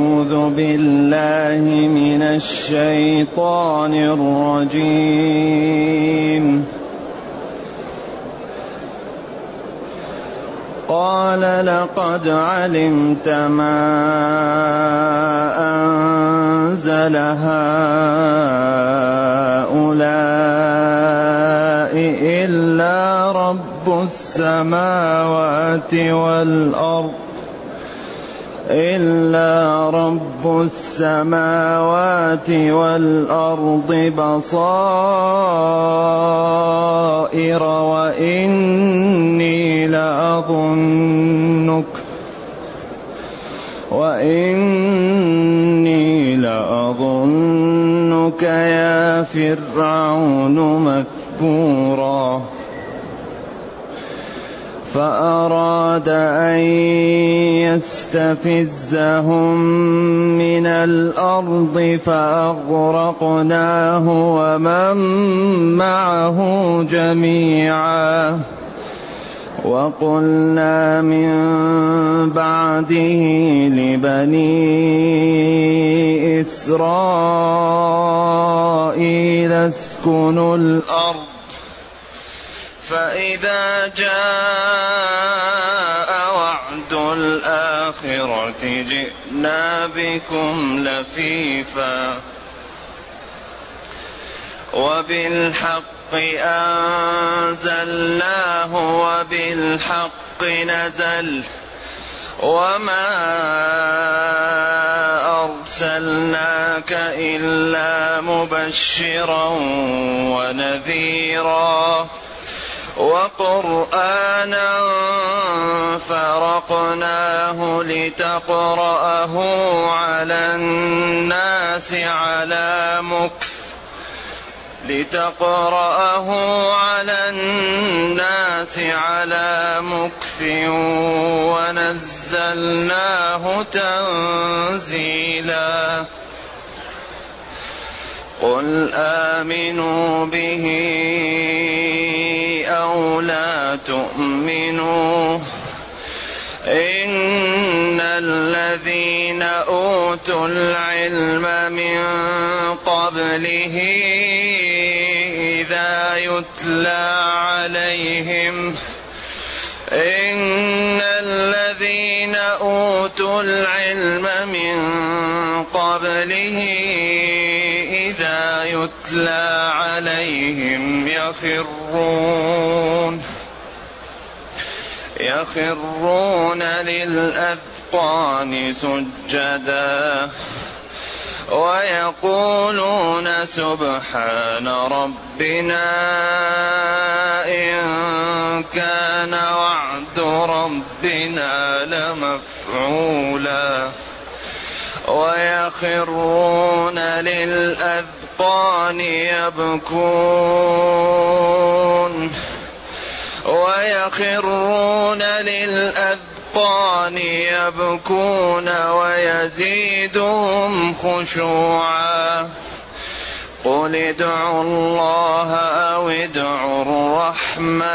أعوذ بالله من الشيطان الرجيم. قال لقد علمت ما أنزل هؤلاء إلا رب السماوات والأرض. إلا رب السماوات والأرض بصائر وإني لأظنك وإني لأظنك يا فرعون مثبورا فأراد أن يستفزهم من الأرض فأغرقناه ومن معه جميعا. وقلنا من بعده لبني إسرائيل اسكنوا الأرض. فإذا جاء وعد الآخرة جئنا بكم لفيفا وبالحق أنزلناه وبالحق نزل وما أرسلناك إلا مبشرا ونذيرا وقرآنا فرقناه لتقرأه على الناس على مكث لتقرأه على الناس على مكث. ونزلناه تنزيلا. قل آمنوا به أو لا تؤمنوا إن الذين أوتوا العلم من قبله إذا يتلى عليهم إن الذين أوتوا العلم من قبله يتلى عليهم يخرون يخرون للأذقان سجدا ويقولون سبحان ربنا إن كان وعد ربنا لمفعولا ويخرون للأذقان يبكون. ويخرون للأذقان يبكون ويزيدهم خشوعا. قل ادعوا الله أو ادعوا الرحمن.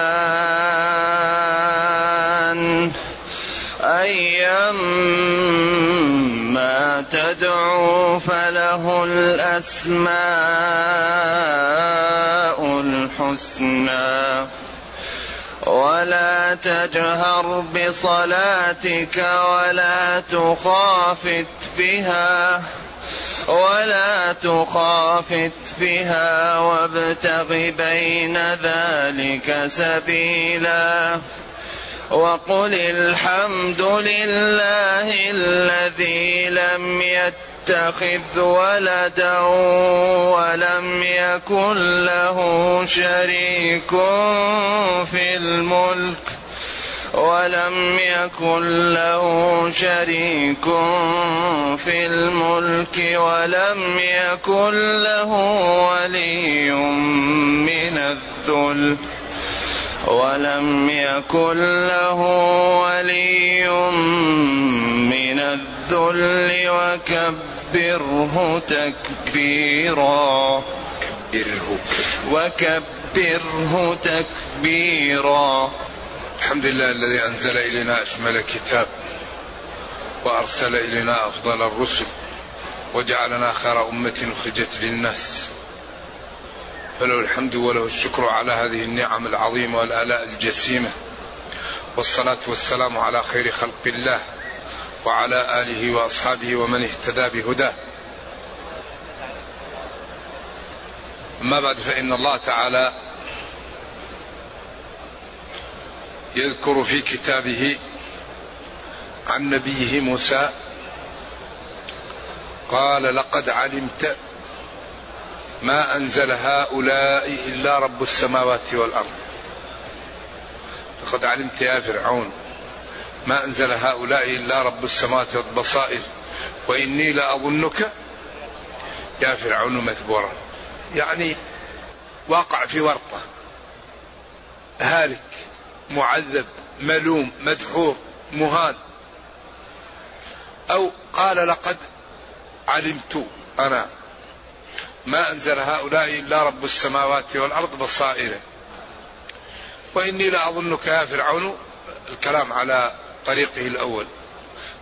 أيما تدعوا فله الأسماء الحسنى. ولا تجهر بصلاتك ولا تخافت بها. ولا تخافت بها وابتغ بين ذلك سبيلا. وقل الحمد لله الذي لم يتخذ ولدا ولم يكن له شريك في الملك ولم يكن له شريك في الملك ولم يكن له ولي من الذل ولم يكن له ولي من الذل وكبره تكبيرا. وكبره تكبيرا. الحمد لله الذي أنزل إلينا أشمل كتاب وأرسل إلينا أفضل الرسل وجعلنا خير أمة أخرجت للناس. فله الحمد وله الشكر على هذه النعم العظيمة والآلاء الجسيمة. والصلاة والسلام على خير خلق الله وعلى آله وأصحابه ومن اهتدى بهداه. أما بعد فإن الله تعالى يذكر في كتابه عن نبيه موسى قال لقد علمت ما أنزل هؤلاء إلا رب السماوات والأرض. لقد علمت يا فرعون ما أنزل هؤلاء إلا رب السماوات والبصائر وإني لأظنك يا فرعون مثبورا. يعني واقع في ورطة. هالك معذب ملوم مدحور مهان. أو قال لقد علمت أنا ما أنزل هؤلاء إلا رب السماوات والأرض بصائر وإني لاظنك يا فرعون الكلام على طريقه الأول.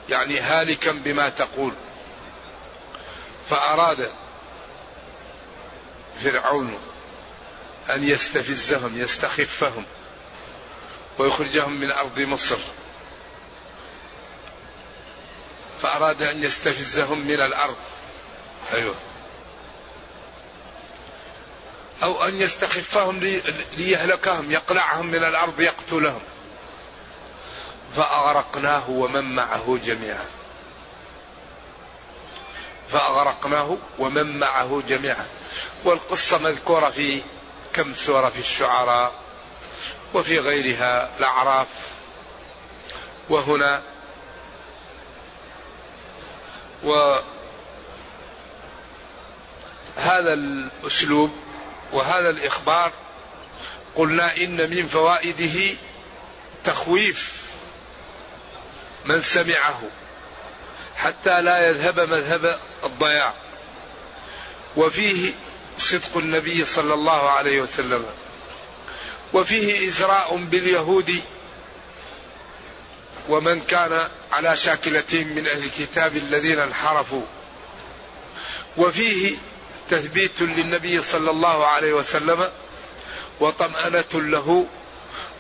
يعني هالكا بما تقول. فأراد فرعون أن يستفزهم يستخفهم ويخرجهم من أرض مصر. فأراد أن يستفزهم من الأرض. أيوه. أو أن يستخفهم ليهلكهم يقلعهم من الأرض يقتلهم. فأغرقناه ومن معه جميعا. فأغرقناه ومن معه جميعا. والقصة مذكورة في كم سورة؟ في الشعراء وفي غيرها الأعراف. وهنا وهذا الأسلوب وهذا الإخبار قلنا إن من فوائده تخويف من سمعه حتى لا يذهب مذهب الضياع. وفيه صدق النبي صلى الله عليه وسلم. وفيه إزراء باليهود ومن كان على شاكلتهم من أهل الكتاب الذين انحرفوا. وفيه تثبيت للنبي صلى الله عليه وسلم وطمأنة له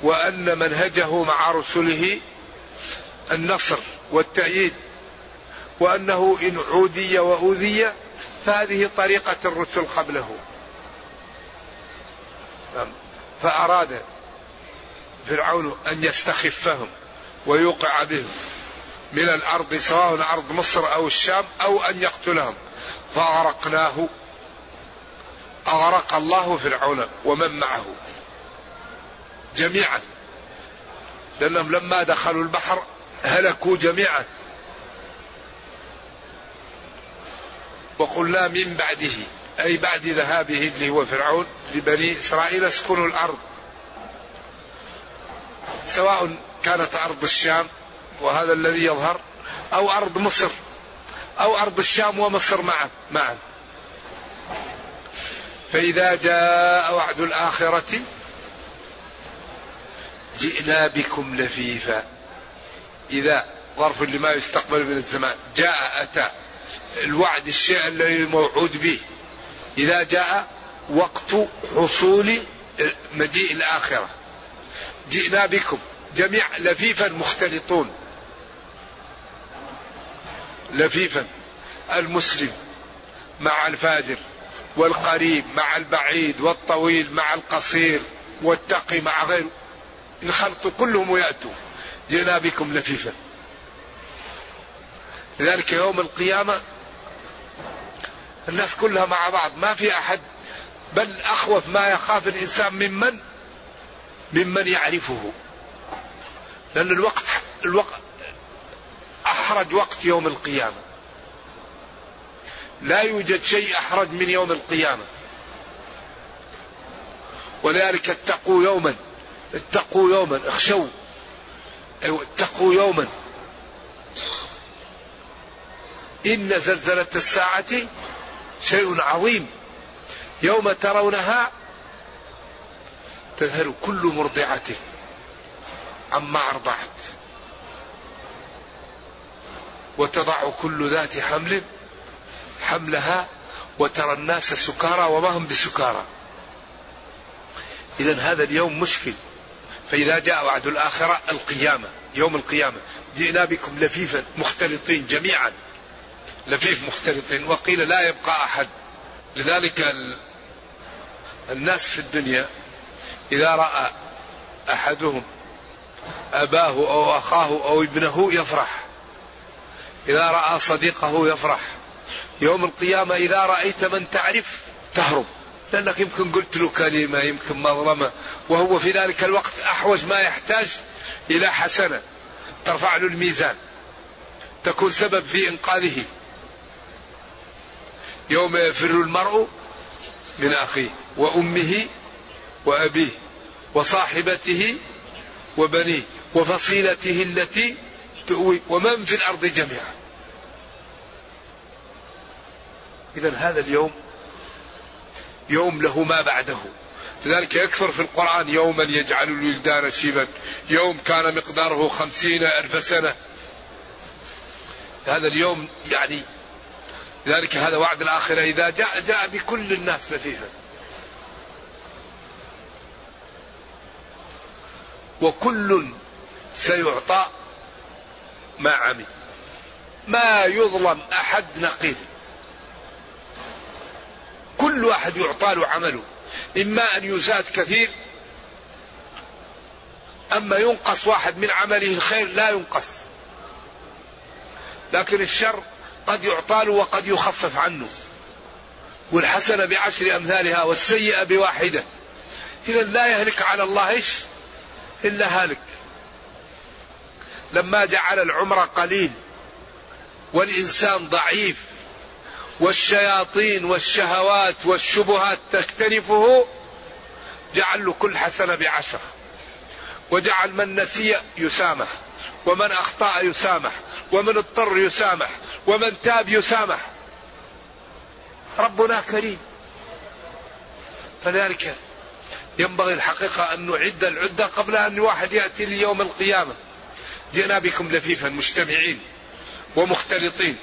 وأن منهجه مع رسله النصر والتأييد وأنه إن عودي وأوذي فهذه طريقة الرسل قبله نعم. فأراد فرعون أن يستخفهم ويوقع بهم من الأرض سواء أرض مصر أو الشام أو أن يقتلهم فأغرقناه أغرق الله فرعون ومن معه جميعا. لأنهم لما دخلوا البحر هلكوا جميعا. وقلنا من بعده أي بعد ذهابه اللي هو فرعون لبني إسرائيل اسكنوا الأرض. سواء كانت أرض الشام وهذا الذي يظهر أو أرض مصر أو أرض الشام ومصر معا معا. فإذا جاء وعد الآخرة جئنا بكم لفيفا. إذا ظرف لما يستقبل من الزمان جاء أتى. الوعد الشيء الذي موعود به. إذا جاء وقت حصول مجيء الآخرة. جئنا بكم. جميع لفيفا مختلطون. لفيفا المسلم مع الفاجر. والقريب مع البعيد والطويل مع القصير والتقي مع غيره. الخلق كلهم ويأتوا. جئنا بكم لفيفا لذلك يوم القيامة الناس كلها مع بعض. ما في أحد. بل أخوف ما يخاف الإنسان ممن ممن يعرفه. لأن الوقت الوقت أحرج وقت يوم القيامة. لا يوجد شيء أحرج من يوم القيامة. ولذلك اتقوا يوما اتقوا يوما اخشوا اتقوا يوما. إن زلزلة الساعة شيء عظيم. يوم ترونها تذهل كل مرضعة عما أرضعت. وتضع كل ذات حمل حملها وترى الناس سكارى وما هم بسكارى. إذا هذا اليوم مشكل. فإذا جاء وعد الآخرة القيامة يوم القيامة. جئنا بكم لفيفا مختلطين جميعا. لفيف مختلطين وقيل لا يبقى أحد. لذلك الناس في الدنيا إذا رأى أحدهم أباه أو أخاه أو ابنه يفرح. إذا رأى صديقه يفرح. يوم القيامة إذا رأيت من تعرف تهرب. لأنك يمكن قلت له كلمة يمكن مظلمة وهو في ذلك الوقت أحوج ما يحتاج إلى حسنة. ترفع له الميزان. تكون سبب في إنقاذه. يوم يفر المرء من أخيه وأمه وأبيه وصاحبته وبنيه وفصيلته التي تؤوي. ومن في الأرض جميعا. إذا هذا اليوم يوم له ما بعده. لذلك يكثر في القرآن يوما يجعل الولدان شيبا. يوم كان مقداره خمسين ألف سنة. هذا اليوم يعني لذلك هذا وعد الآخرة إذا جاء جاء بكل الناس لفيفا وكل سيعطى ما عمل. ما يظلم أحد نقير كل واحد يعطى له عمله. إما أن يزاد كثير أما ينقص واحد من عمله الخير لا ينقص. لكن الشر قد يعطى له وقد يخفف عنه. والحسنة بعشر أمثالها والسيئة بواحدة. إذا لا يهلك على الله إيش؟ إلا هالك. لما جعل العمر قليل والإنسان ضعيف والشياطين والشهوات والشبهات تكتنفه جعل كل حسنة بعشرة وجعل من نسي يسامح ومن أخطأ يسامح ومن اضطر يسامح ومن تاب يسامح. ربنا كريم. فذلك ينبغي الحقيقة أن نعد العدة قبل أن واحد يأتي ليوم القيامة. جئنا بكم لفيفا مجتمعين ومختلطين.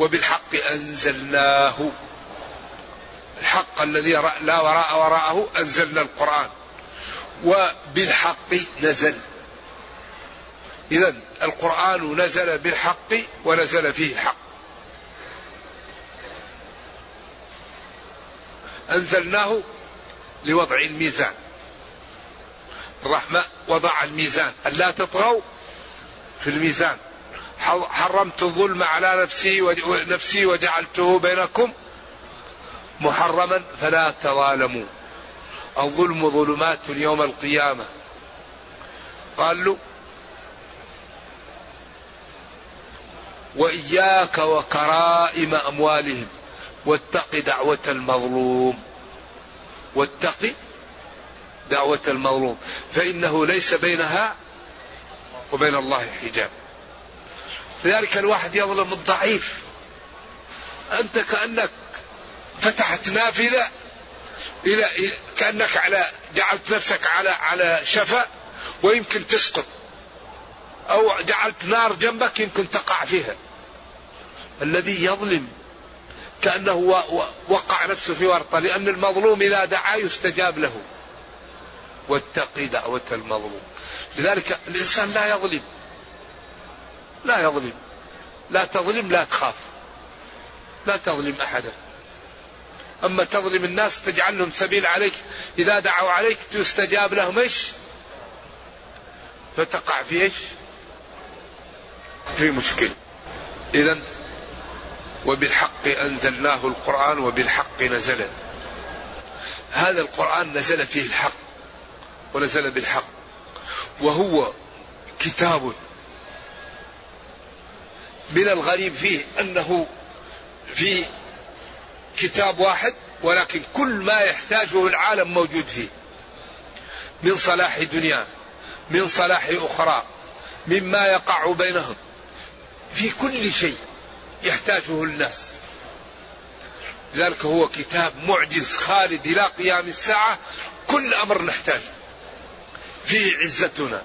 وبالحق أنزلناه. الحق الذي لا وراء وراءه أنزلنا القرآن. وبالحق نزل. إذا القرآن نزل بالحق ونزل فيه الحق. أنزلناه لوضع الميزان. الرحمة وضع الميزان. ألا تطغوا في الميزان. حرمت الظلم على نفسي ونفسي وجعلته بينكم محرما فلا تظالموا. الظلم ظلمات يوم القيامة. قال له وإياك وكرائم أموالهم واتق دعوة المظلوم. واتق دعوة المظلوم. فإنه ليس بينها وبين الله حجاب. لذلك الواحد يظلم الضعيف. أنت كأنك فتحت نافذة إلى كأنك على جعلت نفسك على على شفا ويمكن تسقط. أو جعلت نار جنبك يمكن تقع فيها. الذي يظلم كأنه وقع نفسه في ورطة لأن المظلوم إذا دعا يستجاب له. واتقي دعوة المظلوم. لذلك الإنسان لا يظلم. لا يظلم. لا تظلم لا تخاف. لا تظلم أحدا. أما تظلم الناس تجعل لهم سبيل عليك. إذا دعوا عليك تستجاب لهم إيش؟ فتقع في إيش؟ في مشكلة. إذا وبالحق أنزلناه القرآن وبالحق نزل. هذا القرآن نزل فيه الحق ونزل بالحق. وهو كتاب من الغريب فيه أنه في كتاب واحد ولكن كل ما يحتاجه العالم موجود فيه. من صلاح دنيا من صلاح أخرى مما يقع بينهم. في كل شيء يحتاجه الناس. لذلك هو كتاب معجز خالد إلى قيام الساعة. كل أمر نحتاجه. فيه عزتنا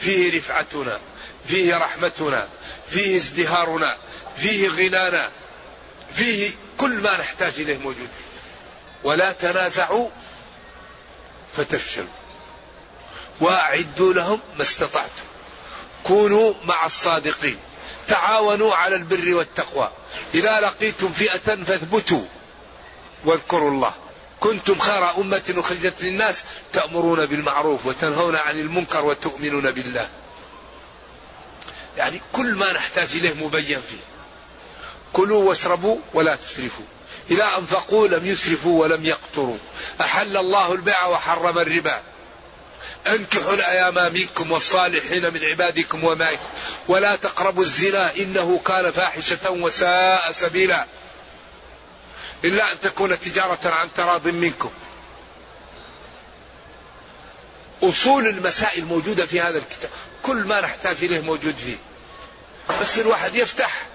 فيه رفعتنا. فيه رحمتنا فيه ازدهارنا فيه غنانا فيه كل ما نحتاج إليه موجود. ولا تنازعوا فتفشلوا. وأعدوا لهم ما استطعتم. كونوا مع الصادقين. تعاونوا على البر والتقوى. إذا لقيتم فئة فاثبتوا. واذكروا الله. كنتم خير أمة أخرجت للناس تأمرون بالمعروف وتنهون عن المنكر وتؤمنون بالله. يعني كل ما نحتاج إليه مبين فيه. كلوا واشربوا ولا تسرفوا. إذا أنفقوا لم يسرفوا ولم يقتروا. أحل الله البيع وحرم الربا. أنكحوا الأيام منكم والصالحين من عبادكم ومائكم. ولا تقربوا الزنا إنه كان فاحشة وساء سبيلا. إلا أن تكون تجارة عن تراض منكم. أصول المسائل موجودة في هذا الكتاب. كل ما نحتاج إليه موجود فيه. بس الواحد يفتح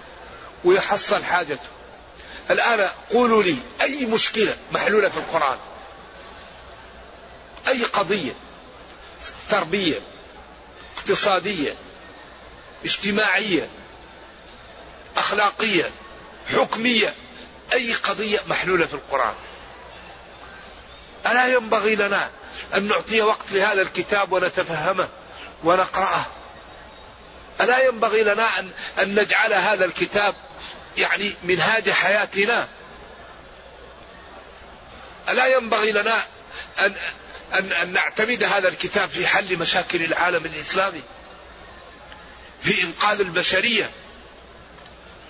ويحصل حاجته. الآن قولوا لي أي مشكلة محلولة في القرآن؟ أي قضية تربية اقتصادية اجتماعية أخلاقية حكمية أي قضية محلولة في القرآن؟ ألا ينبغي لنا أن نعطي وقت لهذا الكتاب ونتفهمه؟ ونقرأه. ألا ينبغي لنا أن, أن نجعل هذا الكتاب يعني منهاج حياتنا. ألا ينبغي لنا أن, أن, أن نعتمد هذا الكتاب في حل مشاكل العالم الإسلامي في إنقاذ البشرية.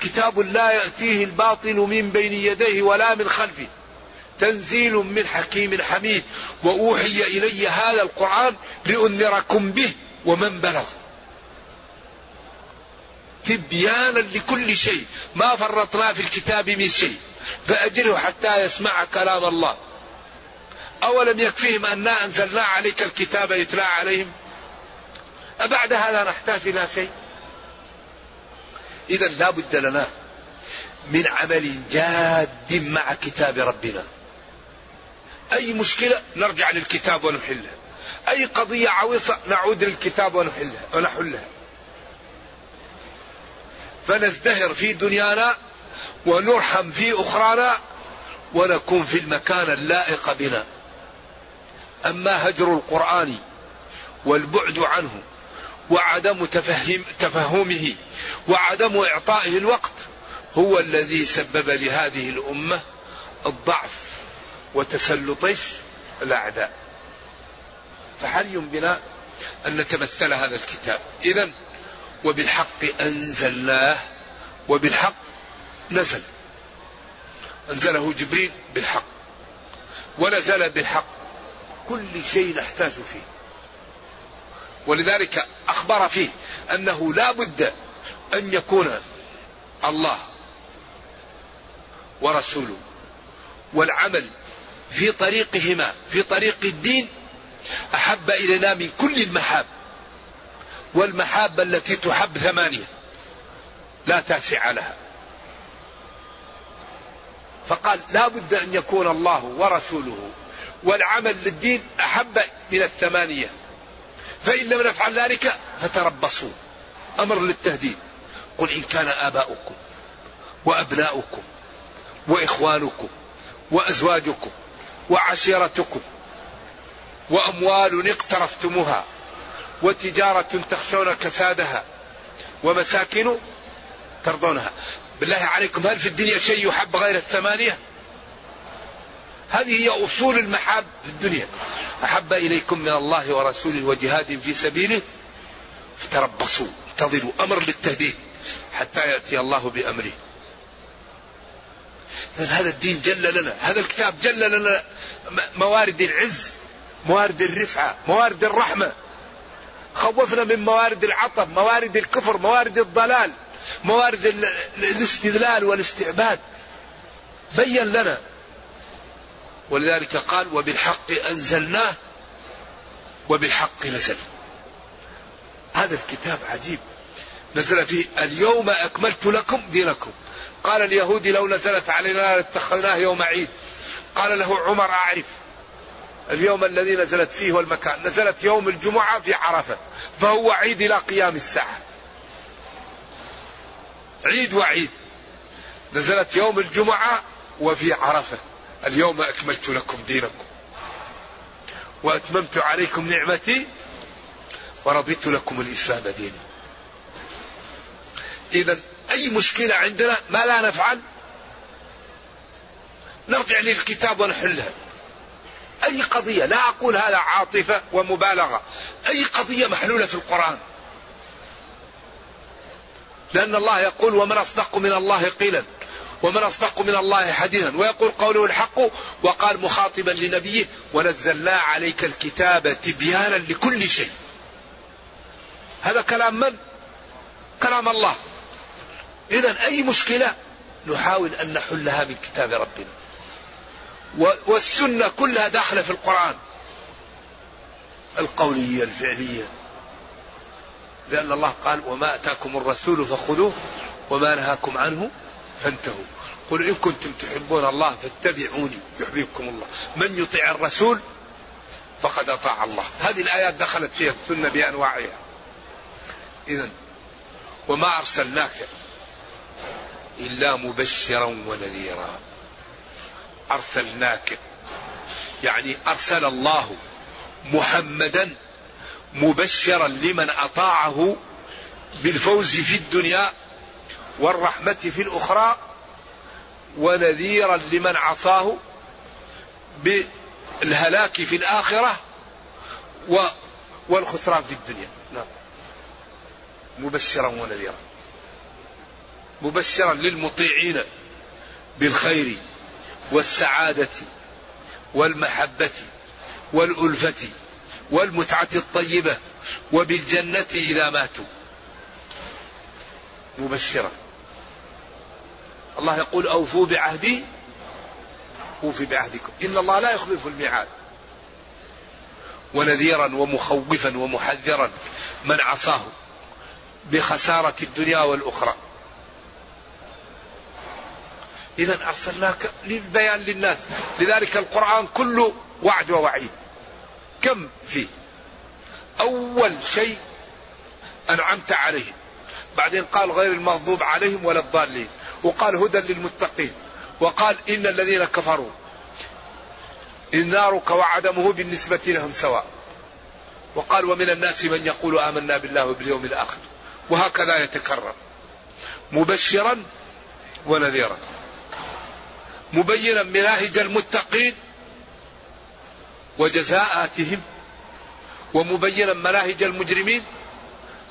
كتاب لا يأتيه الباطل من بين يديه ولا من خلفه. تنزيل من حكيم حميد. وأوحي إلي هذا القرآن لأنذركم به. ومن بلغ. تبيانا لكل شيء. ما فرطنا في الكتاب من شيء. فأجره حتى يسمع كلام الله. أولم يكفيهم أنا أنزلنا عليك الكتاب يتلى عليهم؟ أبعد هذا نحتاج إلى شيء؟ إذا لا بد لنا من عمل جاد مع كتاب ربنا. أي مشكلة؟ نرجع للكتاب ونحلها أي قضية عويصة نعود للكتاب ونحلها ونحلها. فنزدهر في دنيانا ونرحم في أخرانا ونكون في المكان اللائق بنا. أما هجر القرآن والبعد عنه وعدم تفهم تفهمه وعدم إعطائه الوقت هو الذي سبب لهذه الأمة الضعف وتسلط الأعداء. فحري بنا أن نتمثل هذا الكتاب. إذا وبالحق أنزلناه وبالحق نزل. أنزله جبريل بالحق. ونزل بالحق. كل شيء نحتاج فيه. ولذلك أخبر فيه أنه لا بد أن يكون الله ورسوله والعمل في طريقهما في طريق الدين أحب إلينا من كل المحاب والمحاب التي تحب ثمانية لا تاسع لها. فقال لا بد أن يكون الله ورسوله والعمل للدين أحب من الثمانية. فإن لم نفعل ذلك فتربصوا. أمر للتهديد. قل إن كان آباؤكم وأبناؤكم وإخوانكم وأزواجكم وعشيرتكم وأموال اقترفتموها وتجارة تخشون كسادها ومساكن ترضونها. بالله عليكم هل في الدنيا شيء يحب غير الثمانية؟ هذه هي أصول المحاب في الدنيا. أحب إليكم من الله ورسوله وجهاد في سبيله. فتربصوا انتظروا أمر للتهديد حتى يأتي الله بأمره. هذا الدين جل لنا هذا الكتاب جل لنا موارد العز. موارد الرفعة موارد الرحمة. خوفنا من موارد العطب موارد الكفر موارد الضلال موارد الاستذلال والاستعباد. بين لنا. ولذلك قال وبالحق أنزلناه وبالحق نزل. هذا الكتاب عجيب. نزل فيه اليوم أكملت لكم دينكم. قال اليهود لو نزلت علينا لاتخذناه يوم عيد. قال له عمر أعرف. اليوم الذي نزلت فيه والمكان نزلت يوم الجمعة في عرفة فهو عيد إلى قيام الساعة. عيد وعيد. نزلت يوم الجمعة وفي عرفة. اليوم أكملت لكم دينكم. وأتممت عليكم نعمتي ورضيت لكم الإسلام دينا. إذا أي مشكلة عندنا ما لا نفعل؟ نرجع للكتاب ونحلها. أي قضية لا أقول هذا عاطفة ومبالغة. أي قضية محلولة في القرآن. لأن الله يقول ومن أصدق من الله قيلا ومن أصدق من الله حديثا ويقول قوله الحق وقال مخاطبا لنبيه ونزلنا عليك الكتاب تبيانا لكل شيء هذا كلام من؟ كلام الله. إذا أي مشكلة؟ نحاول أن نحلها من كتاب ربنا. والسنة كلها داخلة في القرآن. القولية الفعلية. لأن الله قال وما أتاكم الرسول فخذوه وما نهاكم عنه فانتهوا. قل إن كنتم تحبون الله فاتبعوني يحببكم الله. من يطيع الرسول فقد أطاع الله. هذه الآيات دخلت فيها السنة بأنواعها. إذا وما أرسلناك إلا مبشرا ونذيرا. أرسلناك. يعني أرسل الله محمدا مبشرا لمن أطاعه بالفوز في الدنيا والرحمة في الأخرى ونذيرا لمن عصاه بالهلاك في الآخرة والخسران في الدنيا. نعم. مبشرا ونذيرا. مبشرا للمطيعين بالخير. والسعادة والمحبة والألفة والمتعة الطيبة وبالجنة إذا ماتوا. مبشرا. الله يقول أوفوا بعهدي أوفي بعهدكم. إن الله لا يخلف الميعاد. ونذيرا ومخوفا ومحذرا من عصاه بخسارة الدنيا والأخرى. إذا أرسلناك للبيان للناس. لذلك القرآن كله وعد ووعيد. كم فيه؟ أول شيء أنعمت عليهم. بعدين قال غير المغضوب عليهم ولا الضالين. وقال هدى للمتقين. وقال إن الذين كفروا النار كوعدمه بالنسبة لهم سواء. وقال ومن الناس من يقول آمنا بالله وباليوم الآخر. وهكذا يتكرر. مبشرا ونذيرا. مبينا مناهج المتقين وجزاءاتهم ومبينا مناهج المجرمين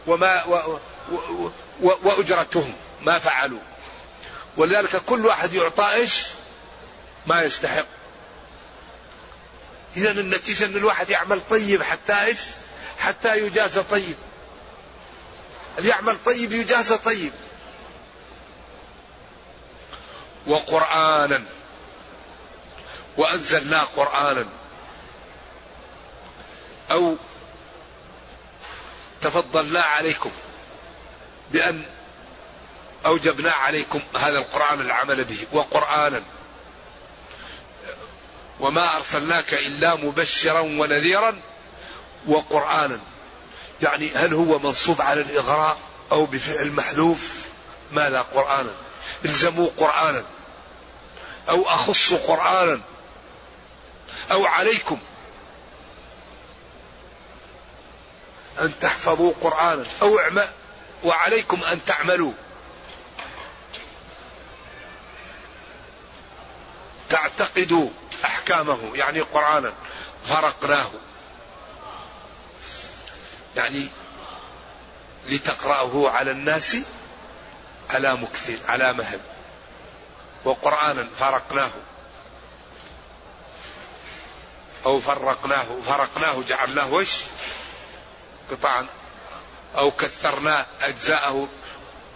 وما و و و وأجرتهم ما فعلوا ولذلك كل واحد يعطى إيش؟ ما يستحق. إذا النتيجة أن الواحد يعمل طيب حتى إيش؟ حتى يجازى طيب. اللي يعمل طيب يجازى طيب. وقرآنا. وأنزلنا قرآنا. أو تفضلنا عليكم بأن أوجبنا عليكم هذا القرآن العمل به وقرآنا. وما أرسلناك إلا مبشرا ونذيرا وقرآنا. يعني هل هو منصوب على الإغراء أو بفعل محذوف؟ ماذا قرآنا؟ الزموا قرآنا أو أخص قرآنا أو عليكم أن تحفظوا قرآنا أو اعمل وعليكم أن تعملوا. تعتقدوا أحكامه يعني قرآنا. فرقناه. يعني لتقرأه على الناس على مكثر على مهل. وقرآنا فرقناه. أو فرقناه فرقناه جعلناه وش؟ قطعا. أو كثرناه أجزاءه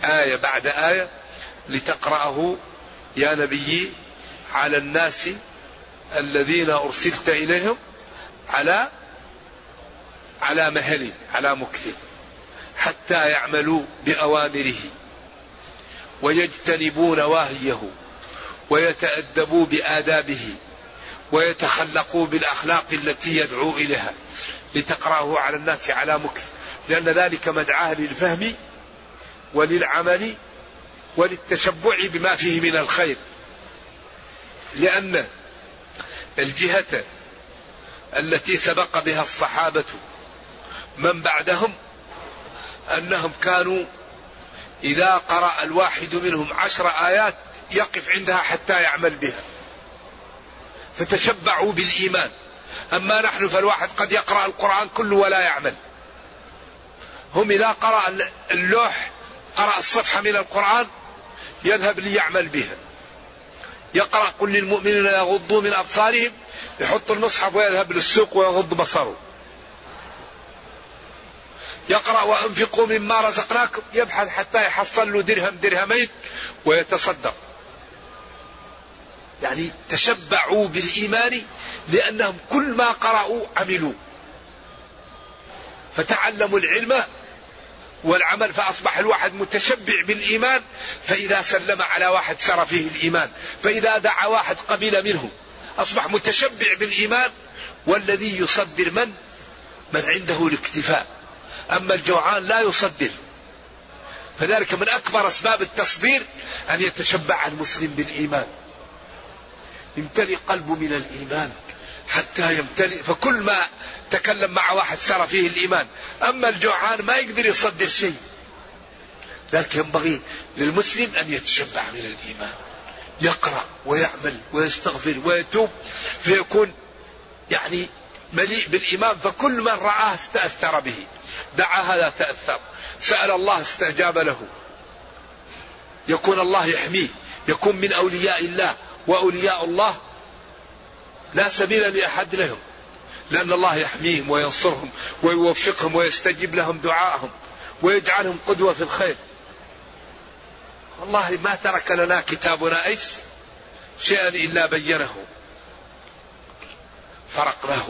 آية بعد آية لتقرأه يا نبي على الناس الذين أرسلت إليهم على على مهل على مكث. حتى يعملوا بأوامره. ويجتنبوا نواهيه ويتأدبوا بآدابه ويتخلقوا بالأخلاق التي يدعو إليها لتقرأه على الناس على مكث. لأن ذلك مدعاة للفهم وللعمل وللتشبع بما فيه من الخير. لأن الجهة التي سبق بها الصحابة من بعدهم أنهم كانوا إذا قرأ الواحد منهم عشر آيات يقف عندها حتى يعمل بها. فتشبعوا بالإيمان. أما نحن فالواحد قد يقرأ القرآن كله ولا يعمل. هم إذا قرأ اللوح قرأ الصفحة من القرآن يذهب ليعمل بها. يقرأ قل للمؤمنين يغضوا من أبصارهم يحط المصحف ويذهب للسوق ويغض بصره. يقرأ وأنفقوا مما رزقناكم. يبحث حتى يحصل له درهم درهمين ويتصدق. يعني تشبعوا بالإيمان لأنهم كل ما قرأوا عملوا. فتعلموا العلم والعمل فأصبح الواحد متشبع بالإيمان. فإذا سلم على واحد سر فيه الإيمان. فإذا دعا واحد قبل منه أصبح متشبع بالإيمان. والذي يصدر من؟ من عنده الاكتفاء. أما الجوعان لا يصدر. فذلك من أكبر أسباب التصدير أن يتشبع المسلم بالإيمان. يمتلئ قلبه من الإيمان حتى يمتلئ فكل ما تكلم مع واحد سار فيه الإيمان. أما الجوعان ما يقدر يصدر شيء. لكن ينبغي للمسلم أن يتشبع من الإيمان. يقرأ ويعمل ويستغفر ويتوب فيكون يعني مليء بالإيمان فكل من رآه استأثر به. دعا هذا تأثر. سأل الله استجاب له. يكون الله يحميه. يكون من أولياء الله. وأولياء الله لا سبيل لأحد لهم. لأن الله يحميهم وينصرهم ويوفقهم ويستجيب لهم دعائهم ويجعلهم قدوة في الخير. والله ما ترك لنا كتابنا إيش؟ شيئا إلا بينه. فرقناه.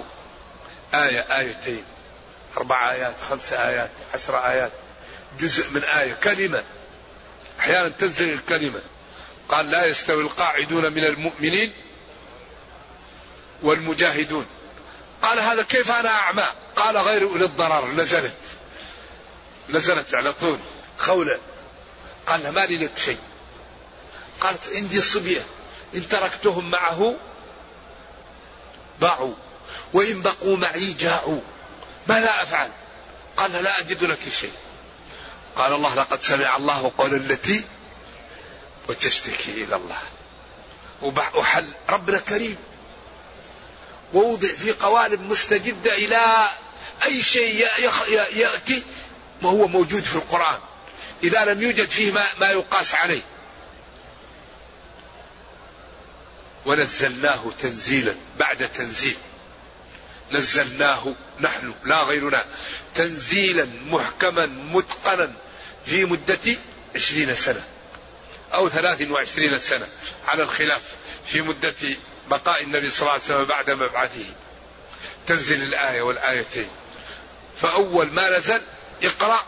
آية آيتين. أربع آيات خمس آيات عشر آيات. جزء من آية كلمة. أحيانا تنزل الكلمة. قال لا يستوي القاعدون من المؤمنين والمجاهدون. قال هذا كيف أنا أعمى؟ قال غير أولي الضرر. نزلت. نزلت على طول. خولة. قال ما لي لك شيء. قالت عندي صبية. إن تركتهم معه باعوا. وإن بقوا معي جاعوا ماذا أفعل؟ قال لا أجد لك شيء. قال الله لقد سمع الله قول التي وتشتكي إلى الله. وحل. ربنا كريم. ووضع في قوالب مستجدة إلى أي شيء يأتي وهو موجود في القرآن. إذا لم يوجد فيه ما, ما يقاس عليه. ونزلناه تنزيلا بعد تنزيل. نزلناه نحن لا غيرنا. تنزيلا محكما متقنا في مدة عشرين سنة أو ثلاث وعشرين سنة على الخلاف في مدة بقاء النبي صلى الله عليه وسلم بعد مبعثه. تنزل الآية والآيتين. فأول ما نزل اقرأ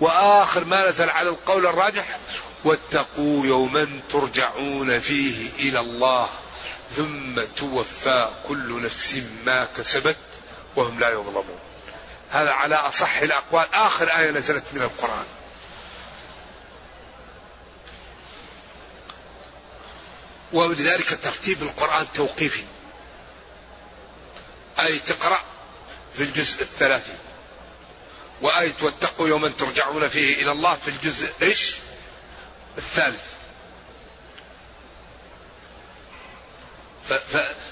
وآخر ما نزل على القول الراجح واتقوا يوما ترجعون فيه إلى الله. ثم توفى كل نفس ما كسبت وهم لا يظلمون. هذا على أصح الأقوال. آخر آية نزلت من القرآن. ولذلك ترتيب القرآن توقيفي. آية تقرأ في الجزء الثلاثي. وآية واتقوا يوما ترجعون فيه إلى الله في الجزء إيش؟ الثالث.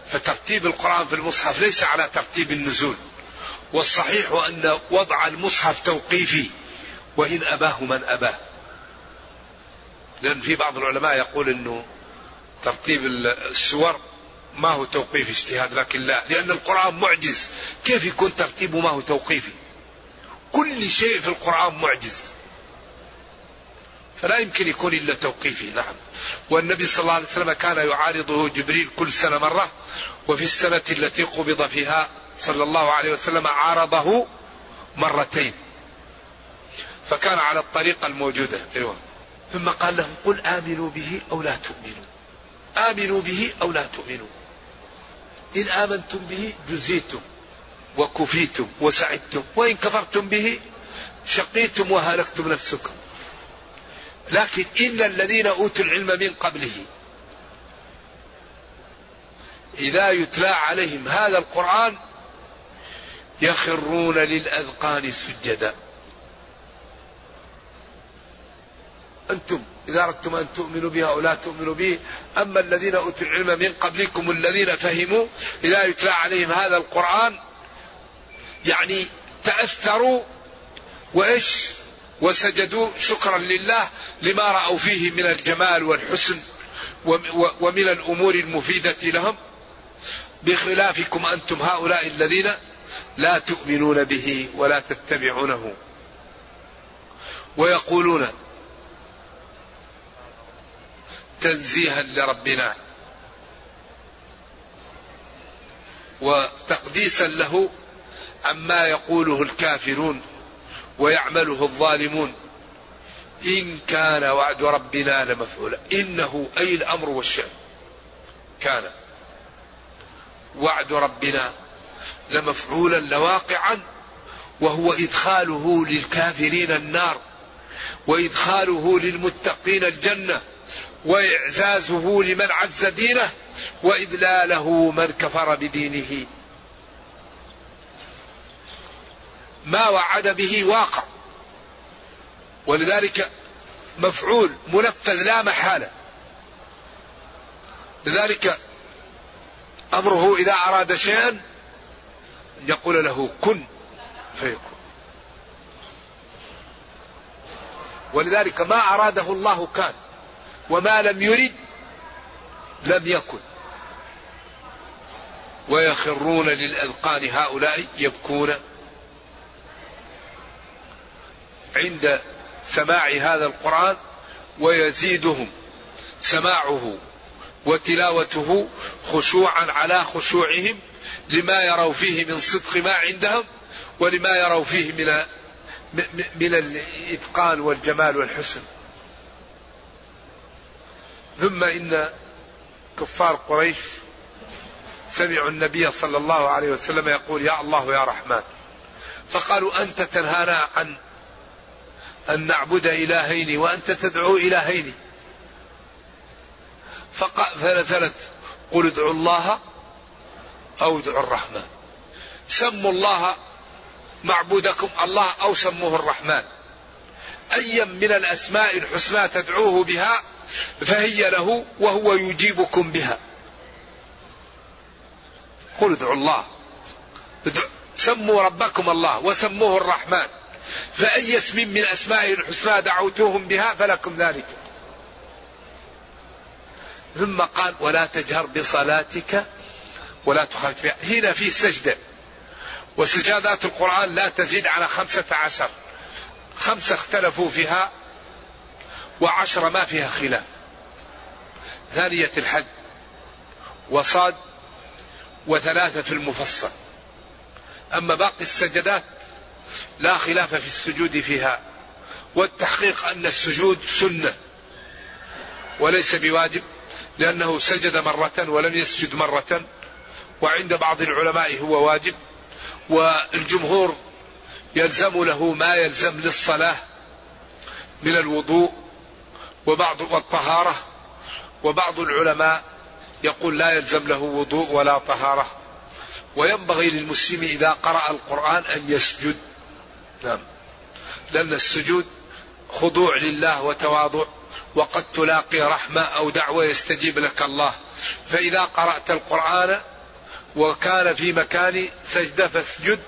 فترتيب القرآن في المصحف ليس على ترتيب النزول. والصحيح أن وضع المصحف توقيفي وإن أباه من أباه. لأن في بعض العلماء يقول أنه ترتيب السور ما هو توقيف اجتهاد لكن لا. لأن القرآن معجز. كيف يكون ترتيبه ما هو توقيفي؟ كل شيء في القرآن معجز. فلا يمكن يكون إلا توقيفي نعم. والنبي صلى الله عليه وسلم كان يعارضه جبريل كل سنة مرة وفي السنة التي قبض فيها صلى الله عليه وسلم عارضه مرتين. فكان على الطريقة الموجودة أيوة. ثم قال لهم قل آمنوا به أو لا تؤمنوا. آمنوا به أو لا تؤمنوا. إن آمنتم به جزيتم وكفيتم وسعدتم وإن كفرتم به شقيتم وهلكتم نفسكم. لكن إن الذين أوتوا العلم من قبله إذا يتلى عليهم هذا القرآن يخرون للأذقان سجدا. أنتم إذا أردتم أن تؤمنوا بها أو لا تؤمنوا به أما الذين أوتوا العلم من قبلكم الذين فهموا إذا يتلى عليهم هذا القرآن يعني تأثروا وإيش؟ وسجدوا شكرا لله لما رأوا فيه من الجمال والحسن ومن الأمور المفيدة لهم. بخلافكم أنتم هؤلاء الذين لا تؤمنون به ولا تتبعونه. ويقولون تنزيها لربنا وتقديسا له عما يقوله الكافرون. ويعمله الظالمون. إن كان وعد ربنا لمفعولا. إنه أي الأمر والشأن. كان وعد ربنا لمفعولا لواقعا وهو إدخاله للكافرين النار وإدخاله للمتقين الجنة وإعزازه لمن عز دينه وإذلاله من كفر بدينه. ما وعد به واقع. ولذلك مفعول منفذ لا محالة. لذلك أمره إذا أراد شيئا يقول له كن فيكون. ولذلك ما أراده الله كان وما لم يرد لم يكن. ويخرون للأذقان هؤلاء يبكون عند سماع هذا القرآن ويزيدهم سماعه وتلاوته خشوعا على خشوعهم لما يروا فيه من صدق ما عندهم ولما يروا فيه من من الإتقان والجمال والحسن. ثم إن كفار قريش سمعوا النبي صلى الله عليه وسلم يقول يا الله يا رحمن. فقالوا أنت تنهانا عن أن نعبد إلهين وأنت تدعو إلهين. فنزلت قل ادعوا الله أو ادعوا الرحمن. سموا الله معبودكم الله أو سموه الرحمن. ايا من الأسماء الحسنى تدعوه بها فهي له وهو يجيبكم بها. قل ادعوا الله. سموا ربكم الله وسموه الرحمن. فأي اسم من أسمائه الحسنى دعوتوهم بها فلكم ذلك. ثم قال ولا تجهر بصلاتك ولا تخالف فيها. هنا في سجدة. وسجادات القرآن لا تزيد على خمسة عشر. خمسة اختلفوا فيها وعشرة ما فيها خلاف. ثانية الحج وصاد وثلاثة في المفصل. أما باقي السجدات لا خلاف في السجود فيها والتحقيق أن السجود سنة وليس بواجب لأنه سجد مرة ولم يسجد مرة وعند بعض العلماء هو واجب والجمهور يلزم له ما يلزم للصلاة من الوضوء وبعض والطهارة وبعض العلماء يقول لا يلزم له وضوء ولا طهارة وينبغي للمسلم إذا قرأ القرآن أن يسجد. نعم لأن السجود خضوع لله وتواضع وقد تلاقي رحمة أو دعوة يستجيب لك الله. فإذا قرأت القرآن وكان في مكان سجدة فاسجد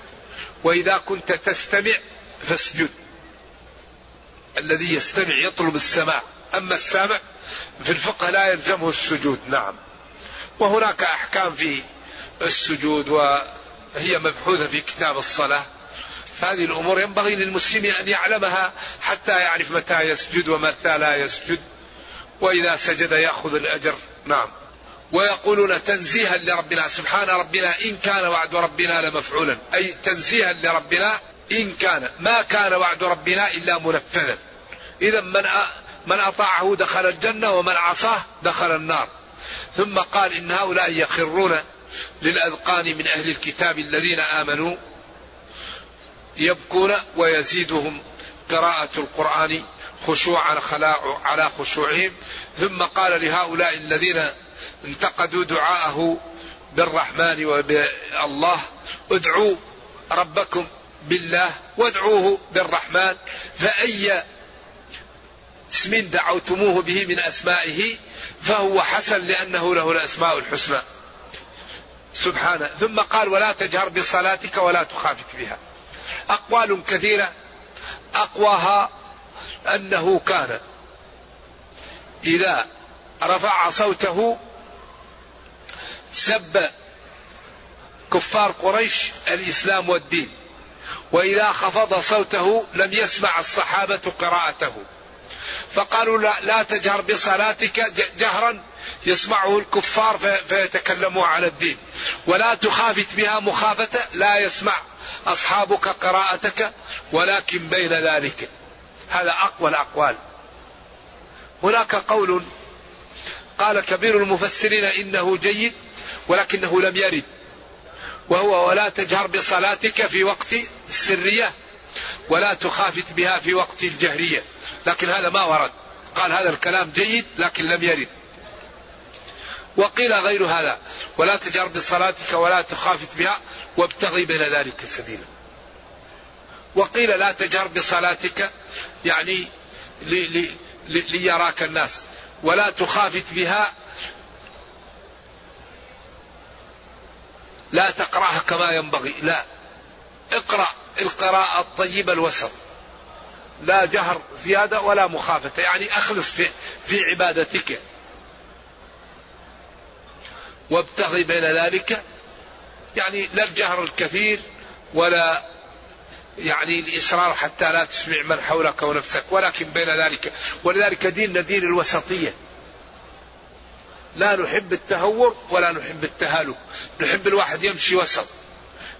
وإذا كنت تستمع فاسجد. الذي يستمع يطلب السماع. أما السامع في الفقه لا يلزمه السجود. نعم. وهناك أحكام في السجود وهي مبحوثة في كتاب الصلاة. فهذه الأمور ينبغي للمسلم أن يعلمها حتى يعرف متى يسجد ومتى لا يسجد وإذا سجد يأخذ الأجر. نعم. ويقولون تنزيها لربنا سبحان ربنا إن كان وعد ربنا لمفعولا. أي تنزيها لربنا إن كان. ما كان وعد ربنا إلا منفذا. إذا من من أطاعه دخل الجنة ومن عصاه دخل النار. ثم قال إن هؤلاء يخرون للأذقان من أهل الكتاب الذين آمنوا يبكون ويزيدهم قراءة القرآن خشوعا على خشوعهم. ثم قال لهؤلاء الذين انتقدوا دعاءه بالرحمن وبالله ادعوا ربكم بالله وادعوه بالرحمن. فأي اسم دعوتموه به من أسمائه فهو حسن لأنه له الأسماء الحسنى. سبحانه ثم قال ولا تجهر بصلاتك ولا تخافت بها. أقوال كثيرة أقواها أنه كان إذا رفع صوته سب كفار قريش الإسلام والدين وإذا خفض صوته لم يسمع الصحابة قراءته. فقالوا لا, لا تجهر بصلاتك جهرا يسمعه الكفار فيتكلموا على الدين. ولا تخافت بها مخافة لا يسمع. أصحابك قراءتك ولكن بين ذلك. هذا أقوى الأقوال. هناك قول قال كبير المفسرين إنه جيد ولكنه لم يرد. وهو ولا تجهر بصلاتك في وقت السرية ولا تخافت بها في وقت الجهرية. لكن هذا ما ورد. قال هذا الكلام جيد لكن لم يرد. وقيل غير هذا. ولا تجهر بصلاتك ولا تخافت بها وابتغي بين ذلك سبيلا. وقيل لا تجهر بصلاتك يعني لي لي ليراك الناس. ولا تخافت بها لا تقرأها كما ينبغي. لا. اقرأ القراءة الطيبة الوسط. لا جهر زيادة ولا مخافة. يعني أخلص في, في عبادتك. وابتغي بين ذلك يعني لا الجهر الكثير ولا يعني الإصرار حتى لا تسمع من حولك ونفسك ولكن بين ذلك ولذلك ديننا دين الوسطية. لا نحب التهور ولا نحب التهالك نحب الواحد يمشي وسط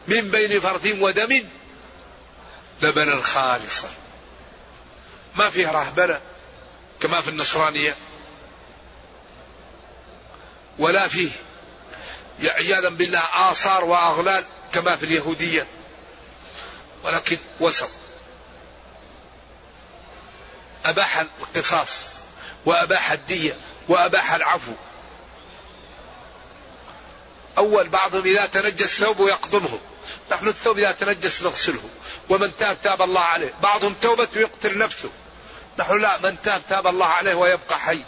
من بين فرد ودم لبنا خالصا. ما فيه رهبنة كما في النصرانية ولا فيه عياذا بالله آثار وأغلال كما في اليهودية. ولكن وسط. أباح القصاص وأباح الدية وأباح العفو. أول بعضهم إذا تنجس ثوبه يقضمه نحن الثوب إذا تنجس نغسله. ومن تاب تاب الله عليه. بعضهم توبته يقتل نفسه. نحن لا من تاب تاب الله عليه ويبقى حي.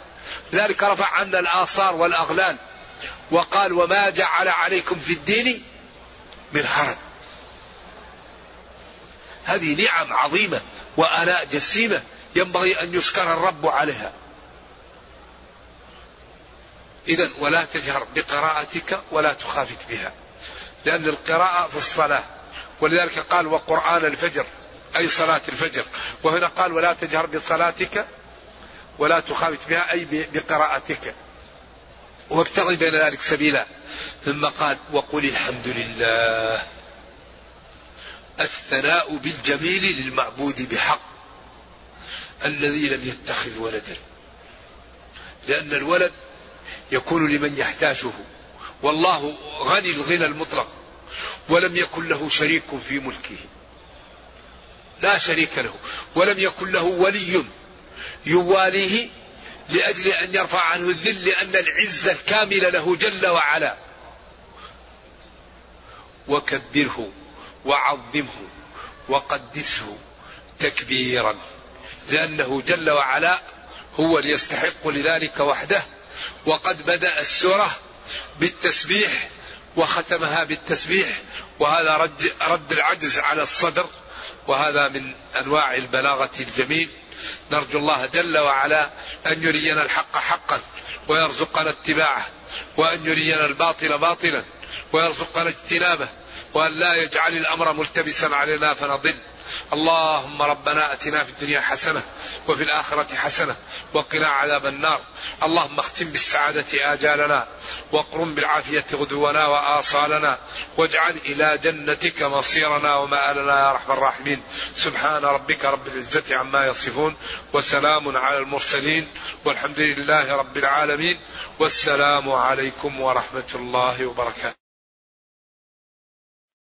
لذلك رفع عنا الآثار والأغلال. وقال وما جعل عليكم في الدين من حرج. هذه نعم عظيمة وآلاء جسيمة ينبغي أن يشكر الرب عليها. إذا ولا تجهر بقراءتك ولا تخافت بها لأن القراءة في الصلاة ولذلك قال وقرآن الفجر أي صلاة الفجر. وهنا قال ولا تجهر بصلاتك ولا تخافت بها أي بقراءتك. وابتغي بين ذلك سبيلا. ثم قال وقل الحمد لله. الثناء بالجميل للمعبود بحق الذي لم يتخذ ولدا. لأن الولد يكون لمن يحتاجه. والله غني الغنى المطلق ولم يكن له شريك في ملكه. لا شريك له. ولم يكن له ولي يواليه لأجل أن يرفع عنه الذل لأن العزة الكاملة له جل وعلا. وكبره وعظمه وقدسه تكبيرا لأنه جل وعلا هو ليستحق لذلك وحده. وقد بدأ السورة بالتسبيح وختمها بالتسبيح وهذا رد, رد العجز على الصدر وهذا من أنواع البلاغة الجميل. نرجو الله جل وعلا أن يرينا الحق حقا ويرزقنا اتباعه وأن يرينا الباطل باطلا ويرزقنا اجتنابه وأن لا يجعل الأمر ملتبسا علينا فنضل. اللهم ربنا آتنا في الدنيا حسنة وفي الآخرة حسنة وقنا عذاب النار. اللهم اختم بالسعادة آجالنا واقرم بالعافية غدونا وآصالنا واجعل إلى جنتك مصيرنا ومآلنا يا أرحم الراحمين. سبحان ربك رب العزة عما يصفون وسلام على المرسلين والحمد لله رب العالمين. والسلام عليكم ورحمة الله وبركاته.